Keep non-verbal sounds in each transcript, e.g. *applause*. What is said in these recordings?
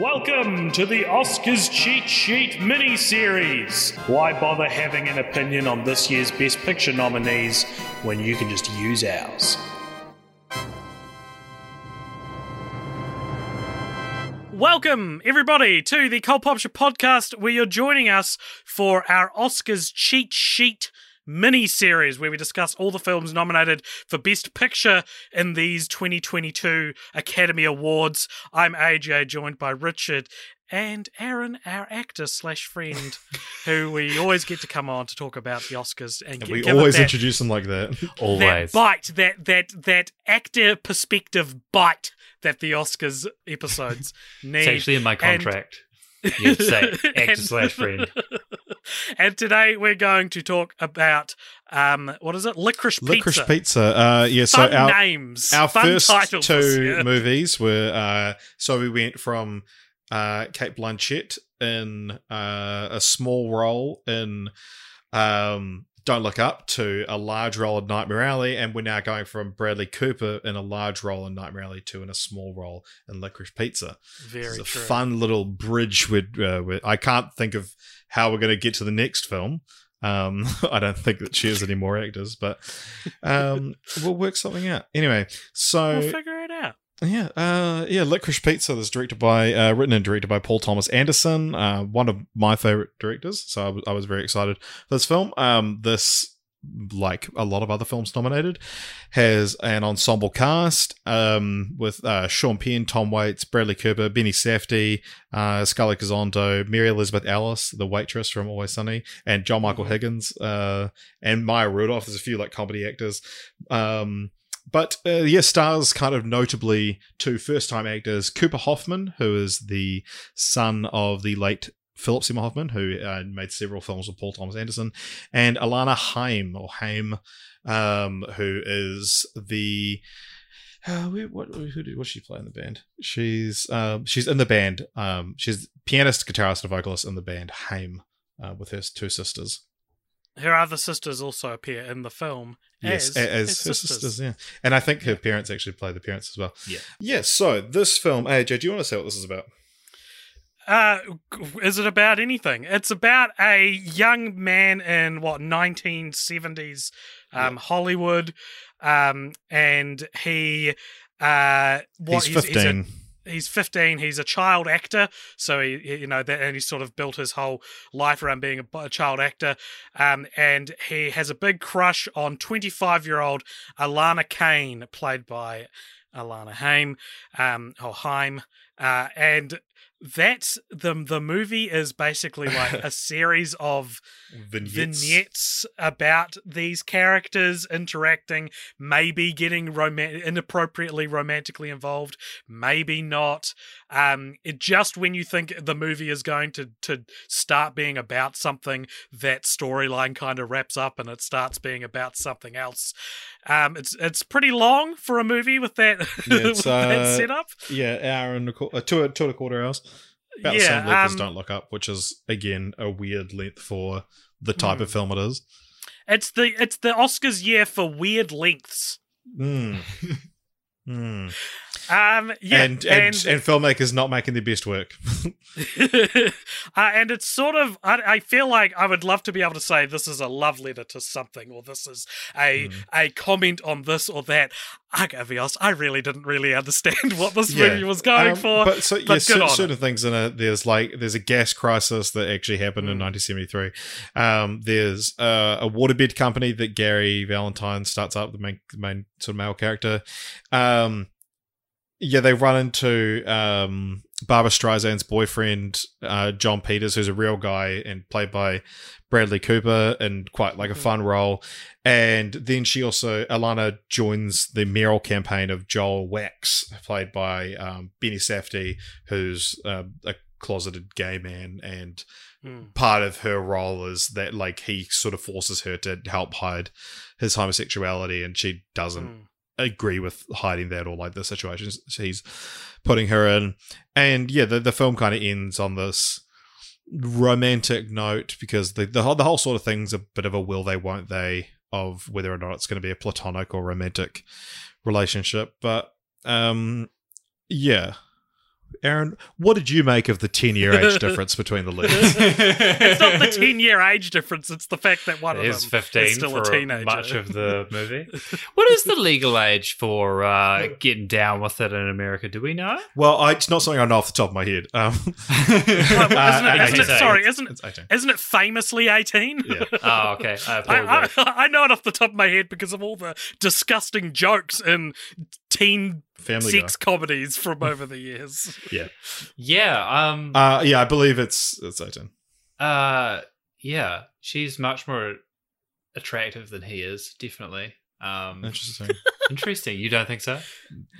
Welcome to the Oscars Cheat Sheet mini series. Why bother having an opinion on this year's Best Picture nominees when you can just use ours? Welcome, everybody, to the Cult Popture podcast, where you're joining us for our Oscars Cheat Sheet mini series, where we discuss all the films nominated for Best Picture in these 2022 Academy Awards. I'm AJ, joined by Richard and Aaron, our actor slash friend, *laughs* who we always get to come on to talk about the Oscars and, And gi- we always that- introduce them like that. that Always. bite, that that that actor perspective bite that the Oscars episodes need. It's actually in my And- contract. You have to say *laughs* actor slash friend. *laughs* and today we're going to talk about um, what is it? Licorice pizza. Licorice pizza. Uh, yeah, so our, names. our Fun first titles two *laughs* year. movies were uh, so we went from uh, Cate Blanchett in uh, a small role in um, Don't Look Up to a large role in Nightmare Alley, and we're now going from Bradley Cooper in a large role in Nightmare Alley to in a small role in Licorice Pizza. Very it's a true. fun little bridge with, uh, with I can't think of how we're going to get to the next film. Um, *laughs* I don't think that she has any more actors, but um, *laughs* we'll work something out. Anyway, so We'll figure it out. Yeah, uh, yeah, Licorice Pizza is directed by, uh, written and directed by Paul Thomas Anderson, uh, one of my favorite directors. So I was, was very excited for this film. Um, this, like a lot of other films nominated, has an ensemble cast um, with uh, Sean Penn, Tom Waits, Bradley Cooper, Benny Safdie, uh, Scarlett Gisondo, Mary Elizabeth Ellis, the waitress from Always Sunny, and John Michael Higgins, uh, and Maya Rudolph. There's a few like comedy actors. Um, but uh, yeah, stars kind of notably two first time actors Cooper Hoffman, who is the son of the late Philip Seymour Hoffman, who uh, made several films with Paul Thomas Anderson, and Alana Haim, or Haim, um, who is the. Uh, what who did what she play in the band? She's um, she's in the band. Um, she's pianist, guitarist, and vocalist in the band Haim uh, with her two sisters. Her other sisters also appear in the film Yes, as, as, as her sisters. yeah. And I think her parents actually play the parents as well. Yeah. Yeah, so this film, AJ, do you want to say what this is about? Uh, is it about anything? It's about a young man in what 1970s um, Hollywood, um, and he uh, what, he's a- 15. he's 15 he's a child actor so he he- you know that and he's sort of built his whole life around being a, a child actor um and he has a big crush on 25 year old alana kane played by alana haim um or haim uh and that's the the movie is basically like a *laughs* series of vignettes. vignettes about these characters interacting, maybe getting roman- inappropriately romantically involved, maybe not. Um, it just when you think the movie is going to to start being about something, that storyline kind of wraps up and it starts being about something else. Um, it's it's pretty long for a movie with that, *laughs* Yeah, with that uh, setup. Yeah, hour and a quarter, uh, two, two and a quarter hours. About the same length as um, Don't Look Up, which is, again, a weird length for the type Hmm. of film it is. It's the it's the Oscars year for weird lengths. Mm. *laughs* Mm. Um, yeah, and, and, and filmmakers not making their best work. *laughs* *laughs* uh, and it's sort of I, I feel like I would love to be able to say this is a love letter to something or this is a Hmm. a comment on this or that. I gotta be honest, I really didn't really understand what this Yeah. movie was going Um, for. But so, but yeah, on certain things in it. There's like there's a gas crisis that actually happened in Mm. 1973. Um, there's uh, a waterbed company that Gary Valentine starts up, the main, the main sort of male character. Um, yeah, they run into um, Barbra Streisand's boyfriend, uh, Jon Peters, who's a real guy and played by Bradley Cooper in quite like a fun role. And then she also, Alana joins the mayoral campaign of Joel Wachs, played by um, Benny Safdie, who's uh, a closeted gay man. And Mm. part of her role is that like he sort of forces her to help hide his homosexuality and she doesn't Mm. Agree with hiding that or like the situations he's putting her in. And yeah, the, the film kind of ends on this romantic note because the, the, the whole sort of thing's a bit of a will they, won't they of whether or not it's going to be a platonic or romantic relationship. But um, yeah. Aaron, what did you make of the 10 year age *laughs* difference between the *laughs* leads? It's not the 10 year age difference, it's the fact that one It of is them 15 is still for a teenager. much of the *laughs* movie. what is the legal age for uh, getting down with it in America? Do we know? Well, I, it's not something I know off the top of my head. Um, Well, isn't it, isn't it, sorry, isn't it, it's 18. isn't it famously 18? Yeah. oh, okay. I I. I, I know it off the top of my head because of all the disgusting jokes in teen Family sex comedies from over the years. *laughs* Guy. yeah. Um. Yeah. Uh, yeah, I believe it's it's 18. Uh. Yeah. She's much more attractive than he is. Definitely. Um. Interesting. *laughs* interesting. You don't think so?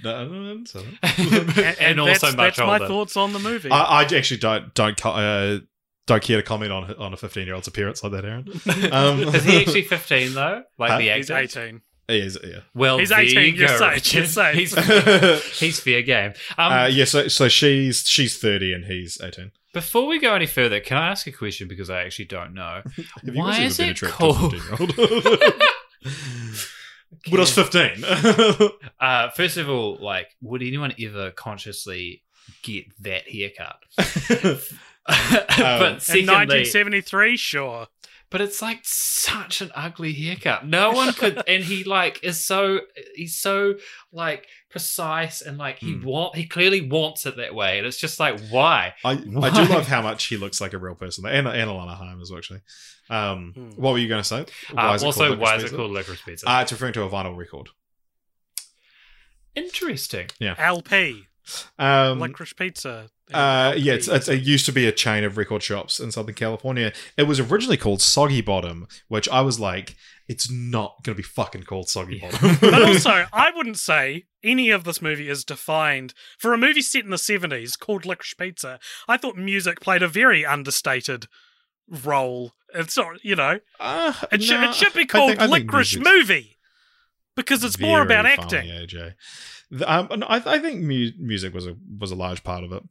no, no, no, so- *laughs* and, And, also that's, much that's my thoughts on the movie. I, I actually don't don't uh, don't care to comment on on a 15 year old's appearance like that, Aaron. Um, is he actually 15 though? Like Huh? the He's actor? 18. He is, yeah. Well, He's 18, you you're safe, you're safe. He's, uh, *laughs* he's fair game. Um, yeah, so so she's she's 30 and he's 18. Before we go any further, can I ask a question because I actually don't know? *laughs* Have Why guys is been it attracted to called? 15-year-old? when *laughs* I was 15. Uh, first of all, like, would anyone ever consciously get that haircut? but In secondly, 1973, sure. But it's like such an ugly haircut. No one could, *laughs* and he like is so he's so like precise and like he Hmm. want he clearly wants it that way, and it's just like why? I, *laughs* I do love how much he looks like a real person. And, and Alana Haim as well, actually. Um, Hmm. What were you going to say? Uh, also, why is it called licorice pizza? Uh, it's referring to a vinyl record. Interesting. Yeah. LP, Um, Licorice Pizza. Uh, yeah, it's, it's, it used to be a chain of record shops in Southern California. It was originally called Soggy Bottom, which I was like, it's not going to be fucking called Soggy Yeah. Bottom. *laughs* but also, *laughs* I wouldn't say any of this movie is defined for a movie set in the seventies called Licorice Pizza. I thought music played a very understated role. It's not, you know, uh, it, should it should be I called think- I think Licorice Movie because it's more about funny, acting. AJ. Um, no, I, I think mu- music was a was a large part of it.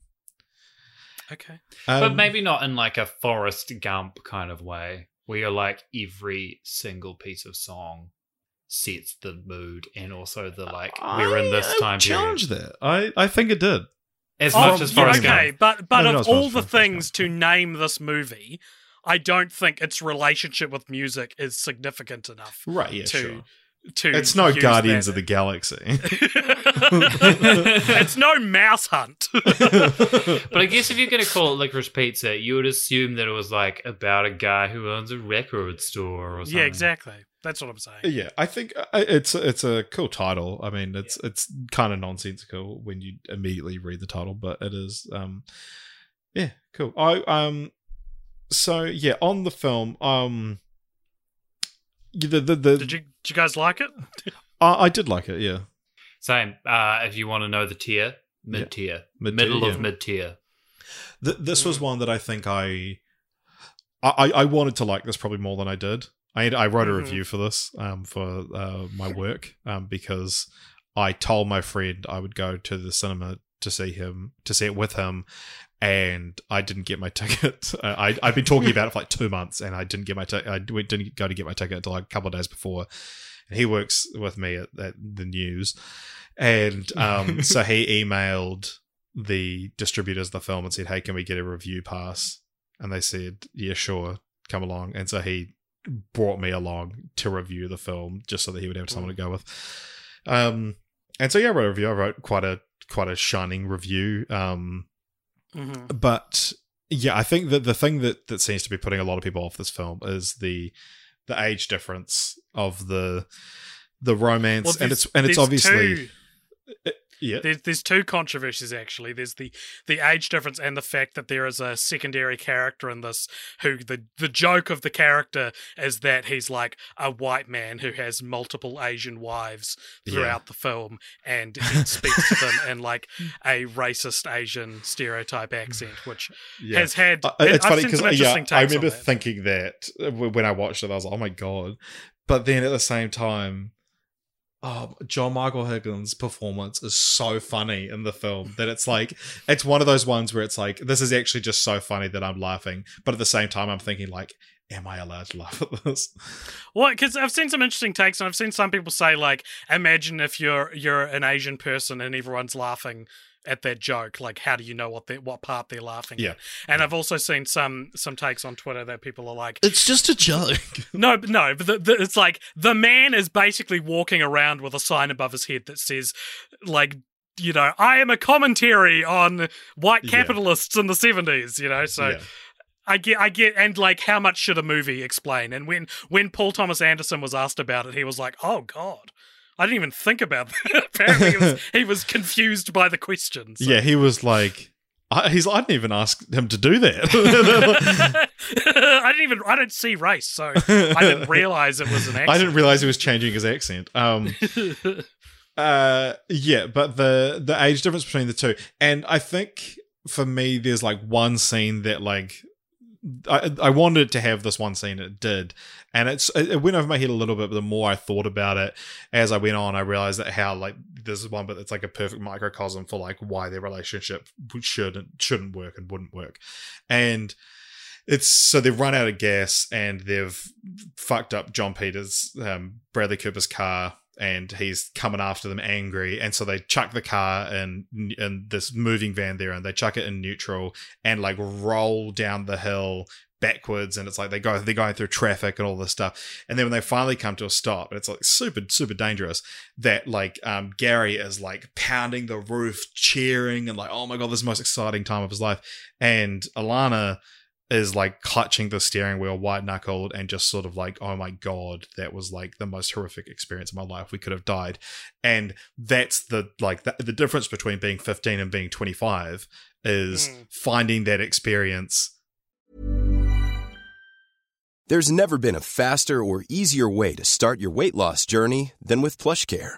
Okay, Um, but maybe not in like a Forrest Gump kind of way, where you're like every single piece of song sets the mood and also the like we're in this I time period. challenge that. I, I think it did. As Oh, much as yeah, Forrest okay, Gump. but but No, no, of all Forrest the Forrest things to name this movie, I don't think its relationship with music is significant enough Right, yeah, to sure. To. It's no use Guardians that. of the Galaxy. *laughs* it's no mouse hunt. *laughs* But I guess if you're going to call it licorice pizza, you would assume that it was like about a guy who owns a record store or something. yeah, exactly. That's what I'm saying. Yeah, I think uh, it's it's a cool title. I mean, it's it's kind of nonsensical when you immediately read the title, but it is. Um, yeah, cool. I um, so yeah, on the film, um, the the, the Did you did you guys like it? I, I did like it. Yeah, Same. Uh, if you want to know the tier, mid tier, Mid-tier, middle of mid tier. Th- this was one that I think I, I I wanted to like this probably more than I did. I I wrote a Mhm. review for this um for uh, my work um because I told my friend I would go to the cinema to see him to see it with him, and I didn't get my *laughs* ticket. I I've been talking about it for like two months, and I didn't get my ticket. I didn't go to get my ticket until like a couple of days before. And he works with me at, at the news, and um, *laughs* so he emailed the distributors of the film and said, "Hey, can we get a review pass?" And they said, "Yeah, sure, come along." And so he brought me along to review the film just so that he would have someone to go with. Um, and so yeah, I wrote a review. I wrote quite a quite a shining review. Um, hmm but yeah, I think that the thing that that seems to be putting a lot of people off this film is the the age difference of the the romance, and it's and it's obviously two, Yeah. There's there's two controversies actually. There's the the age difference and the fact that there is a secondary character in this who the the joke of the character is that he's like a white man who has multiple Asian wives throughout the film and *laughs* speaks to them in like a racist Asian stereotype accent, which Yeah. has had Uh, it's I've funny because yeah, I remember that. thinking that uh, when I watched it, I was like, "Oh my god!" But then at the same time, oh, John Michael Higgins' performance is so funny in the film that it's like it's one of those ones where it's like this is actually just so funny that I'm laughing, but at the same time, I'm thinking like, "Am I allowed to laugh at this?" Well, because I've seen some interesting takes, and I've seen some people say like, imagine if you're you're an Asian person and everyone's laughing at that joke. Like, how do you know what they what part they're laughing Yeah. at? And I've also seen some some takes on Twitter that people are like, It's just a joke. *laughs* no, but no, but the, the, it's like the man is basically walking around with a sign above his head that says, like. You know, I am a commentary on white Yeah. capitalists in the seventies. You know, so Yeah. I get, I get, and like, how much should a movie explain? And when when Paul Thomas Anderson was asked about it, he was like, "Oh God, I didn't even think about that." *laughs* Apparently, he was, *laughs* he was confused by the questions. Yeah, he was like, I, he's. I didn't even ask him to do that. *laughs* I didn't even, I don't see race, so I didn't realize it was an accent. I didn't realize he was changing his accent. Um, uh, yeah, but the the age difference between the two, and I think for me, there's like one scene that like. I, I wanted to have this one scene, it did, and it's it went over my head a little bit. But the more I thought about it as I went on, I realized that how like this is one, but it's like a perfect microcosm for like why their relationship shouldn't shouldn't work and wouldn't work, and it's so they've run out of gas and they've fucked up Jon Peters, um, Bradley Cooper's car, and he's coming after them angry. And so they chuck the car in in this moving van there, and they chuck it in neutral and like roll down the hill backwards. And it's like they go they're going through traffic and all this stuff. And then when they finally come to a stop it's like super super dangerous that like um gary is like pounding the roof cheering and like oh my god this is the most exciting time of his life. And alana is like clutching the steering wheel white knuckled and just sort of like oh my god that was like the most horrific experience of my life we could have died and that's the like the, the difference between being 15 and being 25 is Mm. finding that experience There's never been a faster or easier way to start your weight loss journey than with PlushCare.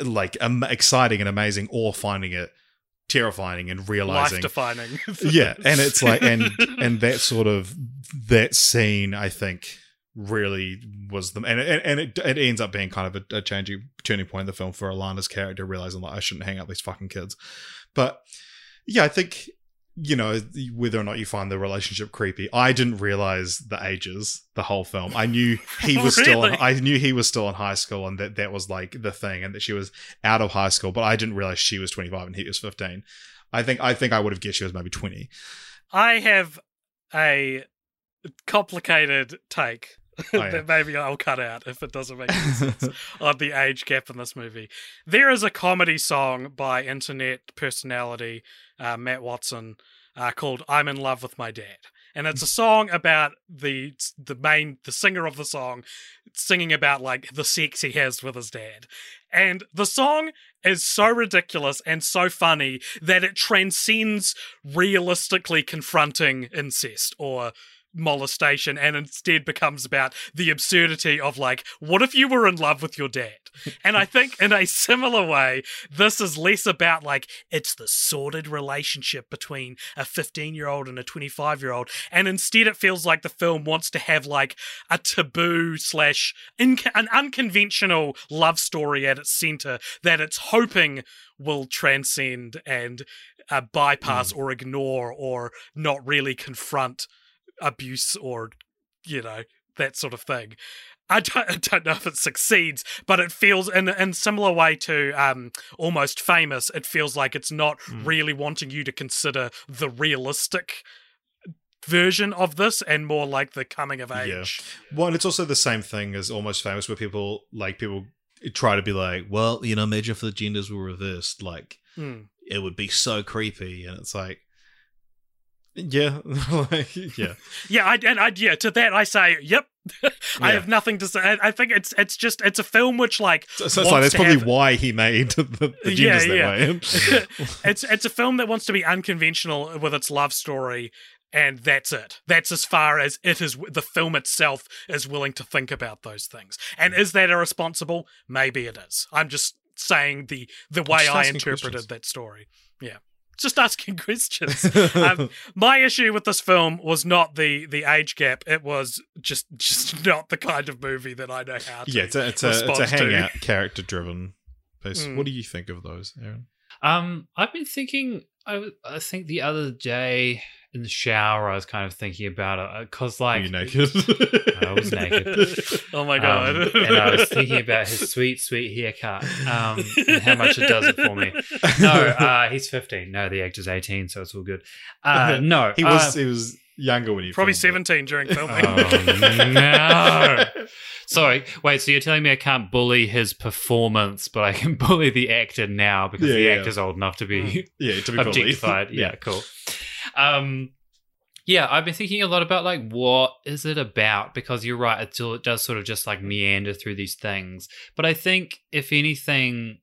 Like um, exciting and amazing or finding it terrifying and realizing life realizing defining. *laughs* yeah and it's like and *laughs* and that sort of that scene i think really was the and and, and it, it ends up being kind of a, a changing turning point in the film for alana's character realizing like i shouldn't hang out with these fucking kids but yeah i think you know whether or not you find the relationship creepy i didn't realize the ages the whole film. I knew he *laughs* was still in, i knew he was still in high school and that that was like the thing and that she was out of high school but i didn't realize she was 25 and he was 15 i think i think i would have guessed she was maybe 20 I have a complicated take Oh, *laughs* yeah. that maybe I'll cut out if it doesn't make sense *laughs* on the age gap in this movie. There is a comedy song by internet personality uh, Matt Watson uh, called "I'm in Love with My Dad," and it's a song about the the main the singer of the song singing about like the sex he has with his dad, and the song is so ridiculous and so funny that it transcends realistically confronting incest or molestation and instead becomes about the absurdity of like what if you were in love with your dad? And i think in a similar way this is less about like it's the sordid relationship between a 15 year old and a 25 year old and instead it feels like the film wants to have like a taboo slash inc- an unconventional love story at its center that it's hoping will transcend and uh, bypass or ignore or not really confront abuse or you know that sort of thing I don't, I don't know if it succeeds, but it feels in in similar way to um, almost famous. It feels like it's not really wanting you to consider the realistic version of this, and more like the coming of age. Well, and it's also the same thing as Almost Famous, where people like people try to be like, well, you know, maybe if the genders were reversed, like Hmm. it would be so creepy, and it's like, yeah, *laughs* like yeah, Yeah, I, and I, yeah, to that I say, yep. *laughs* I Yeah. have nothing to say. I, I think it's it's just it's a film which like so, so like that's probably have- why he made *laughs* the, the Yeah, genders yeah. way. it's it's a film that wants to be unconventional with its love story, and that's it. That's as far as it is. The film itself is willing to think about those things. And is that irresponsible? Maybe it is. I'm just saying the the way I interpreted questions. that story. Yeah. Just asking *laughs* questions. *laughs* um, my issue with this film was not the the age gap. It was just *laughs* just not the kind of movie that I know how to. yeah, it's a it's a, it's a response to. hangout character driven piece. Mm. What do you think of those, Aaron? Um, I've been thinking. I, I think the other day in the shower, I was kind of thinking about it because, Are like, you naked? *laughs* I was naked. *laughs* oh my Um, god! and I was thinking about his sweet, sweet haircut um, and how much it does it for me. No, *laughs* uh, he's 15. No, the actor's 18, so it's all good. Uh, no, he was uh, he was younger when you Probably filmed it. 17 during *laughs* filming. Oh, no. *laughs* Sorry, wait. So you're telling me I can't bully his performance, but I can *laughs* bully the actor now because Yeah, the yeah. actor's old enough to be Yeah, to be bullied. objectified. Yeah, cool. Um, yeah, I've been thinking a lot about like what is it about because you're right. It, it does sort of just like meander through these things, but I think if anything,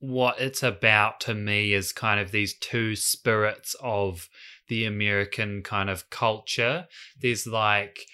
what it's about to me is kind of these two spirits of the American kind of culture. There's like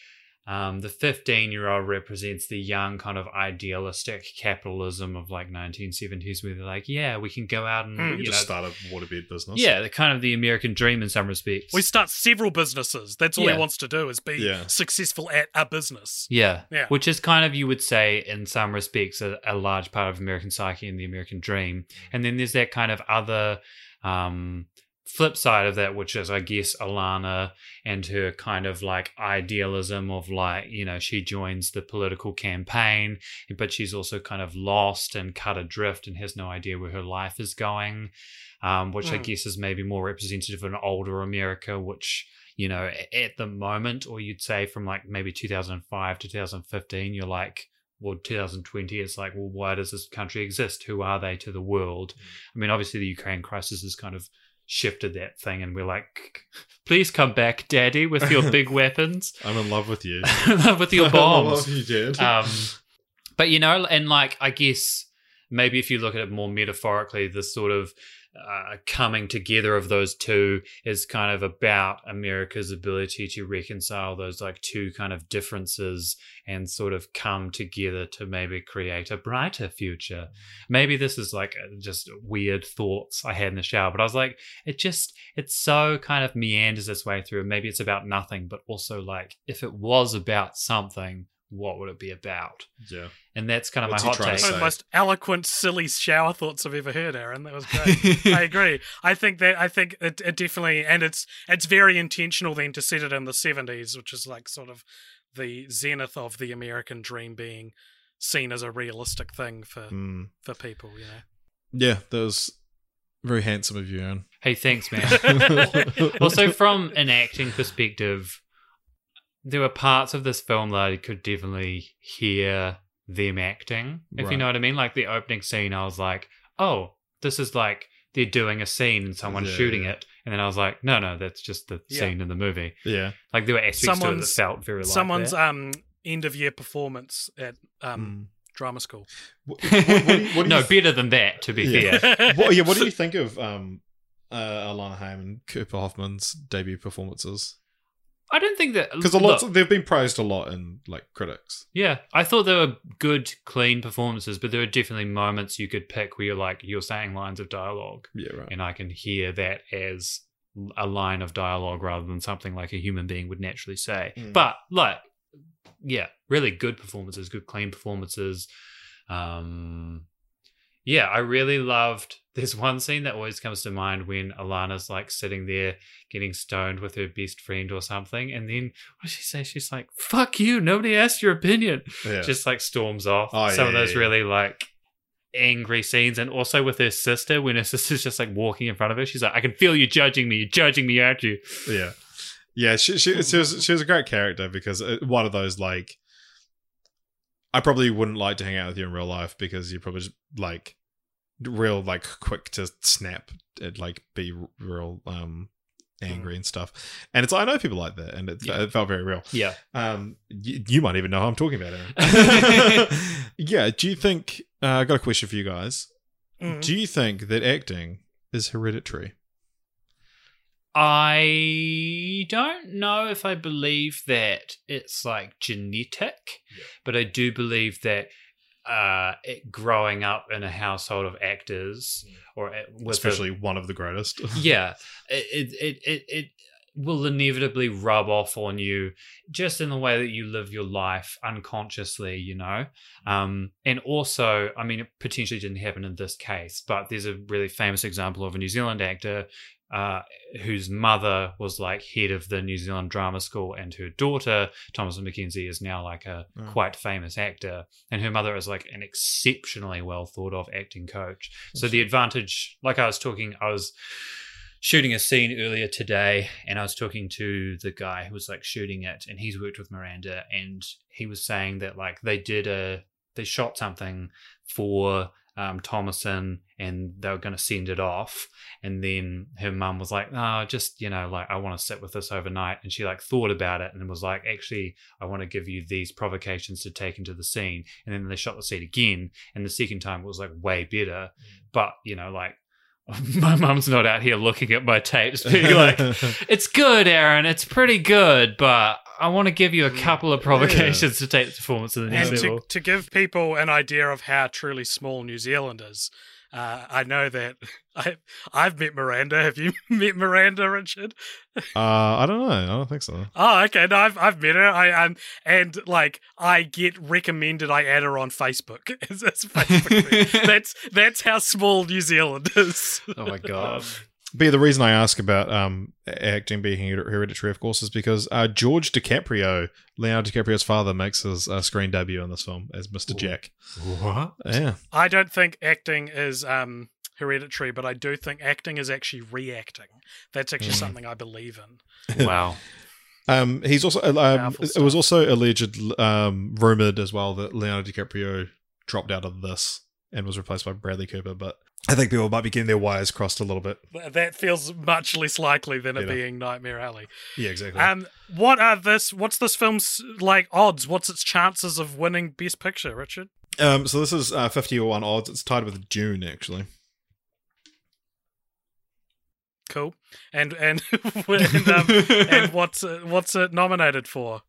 um, the 15 year old represents the young kind of idealistic capitalism of like 1970s where they're like, yeah, we can go out and Mm. You you just know, started waterbed business. yeah, the kind of the American dream in some respects. We start several businesses. That's all Yeah. he wants to do is be Yeah. successful at a business. yeah. Yeah. Which is kind of, you would say, in some respects, a, a large part of American psyche and the American dream. And then there's that kind of other um, flip side of that, which is, I guess, Alana and her kind of like idealism of like, you know, she joins the political campaign, but she's also kind of lost and cut adrift and has no idea where her life is going, um, which I Mm. guess is maybe more representative of an older America, which you know, at the moment, or you'd say from like maybe 2005 to 2015, you're like, well, 2020, it's like, well, why does this country exist? Who are they to the world? I mean, obviously, the Ukraine crisis is kind of shifted that thing, and we're like, please come back, daddy, with your *laughs* big weapons, I'm in love with you. *laughs* with your *laughs* I bombs. love you, Dad. Um, but you know, and like I guess maybe if you look at it more metaphorically, the sort of uh, coming together of those two is kind of about America's ability to reconcile those like two kind of differences and sort of come together to maybe create a brighter future. Maybe this is like uh, just weird thoughts I had in the shower, but I was like, it just, it's so kind of meanders its way through. Maybe it's about nothing, but also like if it was about something, what would it be about? yeah. And that's kind of What's my hot trying take. One of the most eloquent, silly shower thoughts I've ever heard, Aaron. That was *laughs* great. I agree. I think that I think it, it definitely, and it's it's very intentional then to set it in the seventies, which is like sort of the zenith of the American dream being seen as a realistic thing for Mm. for people. You know. Yeah, that was very handsome of you, Aaron. Hey, thanks, man. *laughs* *laughs* also, from an acting perspective, there were parts of this film that I could definitely hear them acting, if you know what I mean. Like the opening scene, I was like, oh, this is like they're doing a scene and someone's Yeah, shooting yeah. it. And then I was like, no, no, that's just the Yeah. scene in the movie. Yeah. Like there were aspects to it that Someone's- felt very like Someone's that. um end of year performance at um Mm. drama school. What, what, what do you, what do *laughs* no, you better than that, to be Yeah. fair. *laughs* what, yeah, what do you *laughs* think of um, uh, Alana Haim and Cooper Hoffman's debut performances? I don't think that Because a lot look, they've been praised a lot in like critics. Yeah, I thought they were good, clean performances, but there are definitely moments you could pick where you're like you're saying lines of dialogue, Yeah, right. and I can hear that as a line of dialogue rather than something like a human being would naturally say. Mm. But like, yeah, really good performances, good clean performances. Um, yeah, I really loved. *laughs* There's one scene that always comes to mind when Alana's like sitting there getting stoned with her best friend or something, and then what does she say? She's like, "Fuck you! Nobody asked your opinion." Yeah. Just like storms off. Oh, Some yeah, of those yeah, really like angry scenes, and also with her sister when her *laughs* sister's just like walking in front of her, she's like, "I can feel you judging me. You're judging me, aren't you?" yeah, yeah. She she, she was she was a great character because uh, one of those like. I probably wouldn't like to hang out with you in real life because you're probably just like real like quick to snap and like be real um angry and stuff. And it's I know people like that, and it, Yeah. it felt very real. Yeah. Um, you, you might even know who I'm talking about, Aaron. *laughs* *laughs* yeah. Do you think? Uh, I got a question for you guys. Mm. Do you think that acting is hereditary? I don't know if I believe that it's like genetic, but I do believe that uh, it, growing up in a household of actors or it- with a- Especially one of the greatest. *laughs* yeah, it, it it it will inevitably rub off on you just in the way that you live your life unconsciously, you know. Um, and also, I mean, it potentially didn't happen in this case, but there's a really famous example of a New Zealand actor uh, whose mother was like head of the New Zealand Drama School, and her daughter, Thomasin McKenzie, is now like a Oh. quite famous actor, and her mother is like an exceptionally well thought of acting coach. So the advantage, like I was talking, I was shooting a scene earlier today, and I was talking to the guy who was like shooting it, and he's worked with Miranda, and he was saying that like they did a they shot something for um, Thomasin and they were going to send it off. And then her mum was like, "No, just you know, like I want to sit with this overnight." And she like thought about it and was like, "Actually, I want to give you these provocations to take into the scene." And then they shot the scene again, and the second time it was like way better. But you know, like *laughs* my mum's not out here looking at my tapes, being like, *laughs* "It's good, Aaron. It's pretty good, but." I want to give you a mm, couple of provocations to take the performance to the next And to, to give people an idea of how truly small New Zealand is, uh, I know that *laughs* I, I've met Miranda. Have you *laughs* met Miranda, Richard? uh, I don't know. I don't think so. Oh, okay. No, I've I've met her. I um, and like I get recommended. I add her on Facebook. *laughs* It's, it's Facebook that's that's how small New Zealand is. Oh my god! But yeah, the reason I ask about um, acting being hereditary, of course, is because uh, George DiCaprio, Leonardo DiCaprio's father, makes his uh, screen debut in this film as Mr. Jack. what? Yeah. I don't think acting is um hereditary, but I do think acting is actually reacting. That's actually Mm. something I believe in. *laughs* Wow. Um, he's also uh, um, it was also alleged, um, rumored as well that Leonardo DiCaprio dropped out of this and was replaced by Bradley Cooper. But I think people might be getting their wires crossed a little bit. That feels much less likely than it being Nightmare Alley. Yeah, exactly. Um, what are this? What's this film's like odds? What's its chances of winning Best Picture, Richard? Um, so this is uh, fifty or one odds. It's tied with Dune actually. Cool. And and *laughs* and, um, *laughs* and what's it, what's it nominated for?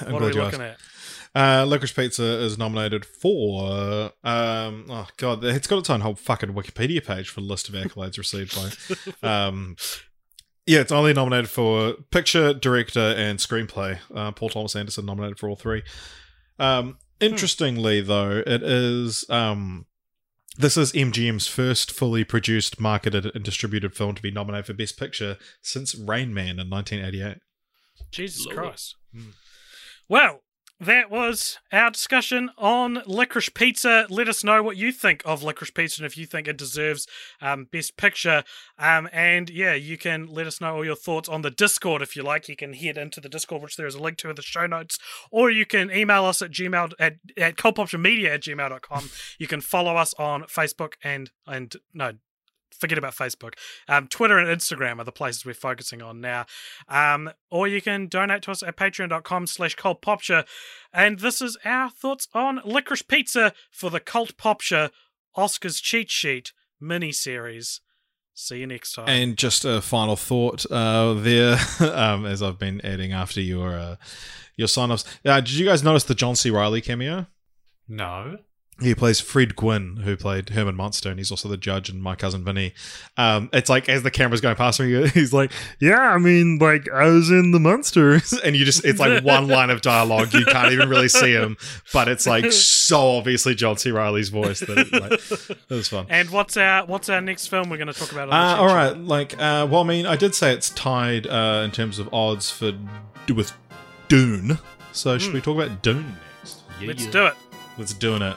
I'm what are we looking asked. at? Uh, Licorice Pizza is nominated for. Um, oh god, it's got its own whole fucking Wikipedia page for the list of accolades received by. *laughs* Um, yeah, it's only nominated for picture, director, and screenplay. Uh, Paul Thomas Anderson nominated for all three. Um, interestingly, though, it is. Um, this is MGM's first fully produced, marketed, and distributed film to be nominated for Best Picture since Rain Man in 1988. Jesus Lord. Christ. Well, that was our discussion on Licorice Pizza. Let us know what you think of Licorice Pizza and if you think it deserves um, Best Picture. Um, and yeah, you can let us know all your thoughts on the Discord if you like. You can head into the Discord, which there is a link to in the show notes, or you can email us at gmail at, at cultpoptionmedia at gmail.com. You can follow us on Facebook and, and no, forget about Facebook. Um, Twitter and Instagram are the places we're focusing on now. Um, or you can donate to us at patreon.com slash cultpopture. And this is our thoughts on Licorice Pizza for the Cult Popture Oscars Cheat Sheet mini-series. See you next time. And just a final thought uh, there, *laughs* um, as I've been adding after your uh, your sign offs. Uh, did you guys notice the John C. Reilly cameo? No. He plays Fred Gwynne, who played Herman Munster, and he's also the judge in My Cousin Vinny. Um, it's like as the camera's going past him, *laughs* he's like, "Yeah, I mean, like I was in the Munsters," *laughs* and you just—it's like one line of dialogue. You can't even really see him, but it's like so obviously John C. Reilly's voice that it, like, it was fun. And what's our what's our next film we're going to talk about? Uh, all right, like, uh, well, I mean, I did say it's tied uh, in terms of odds for with Dune. So should we talk about Dune next? Sheet? Let's do it. Let's doing it.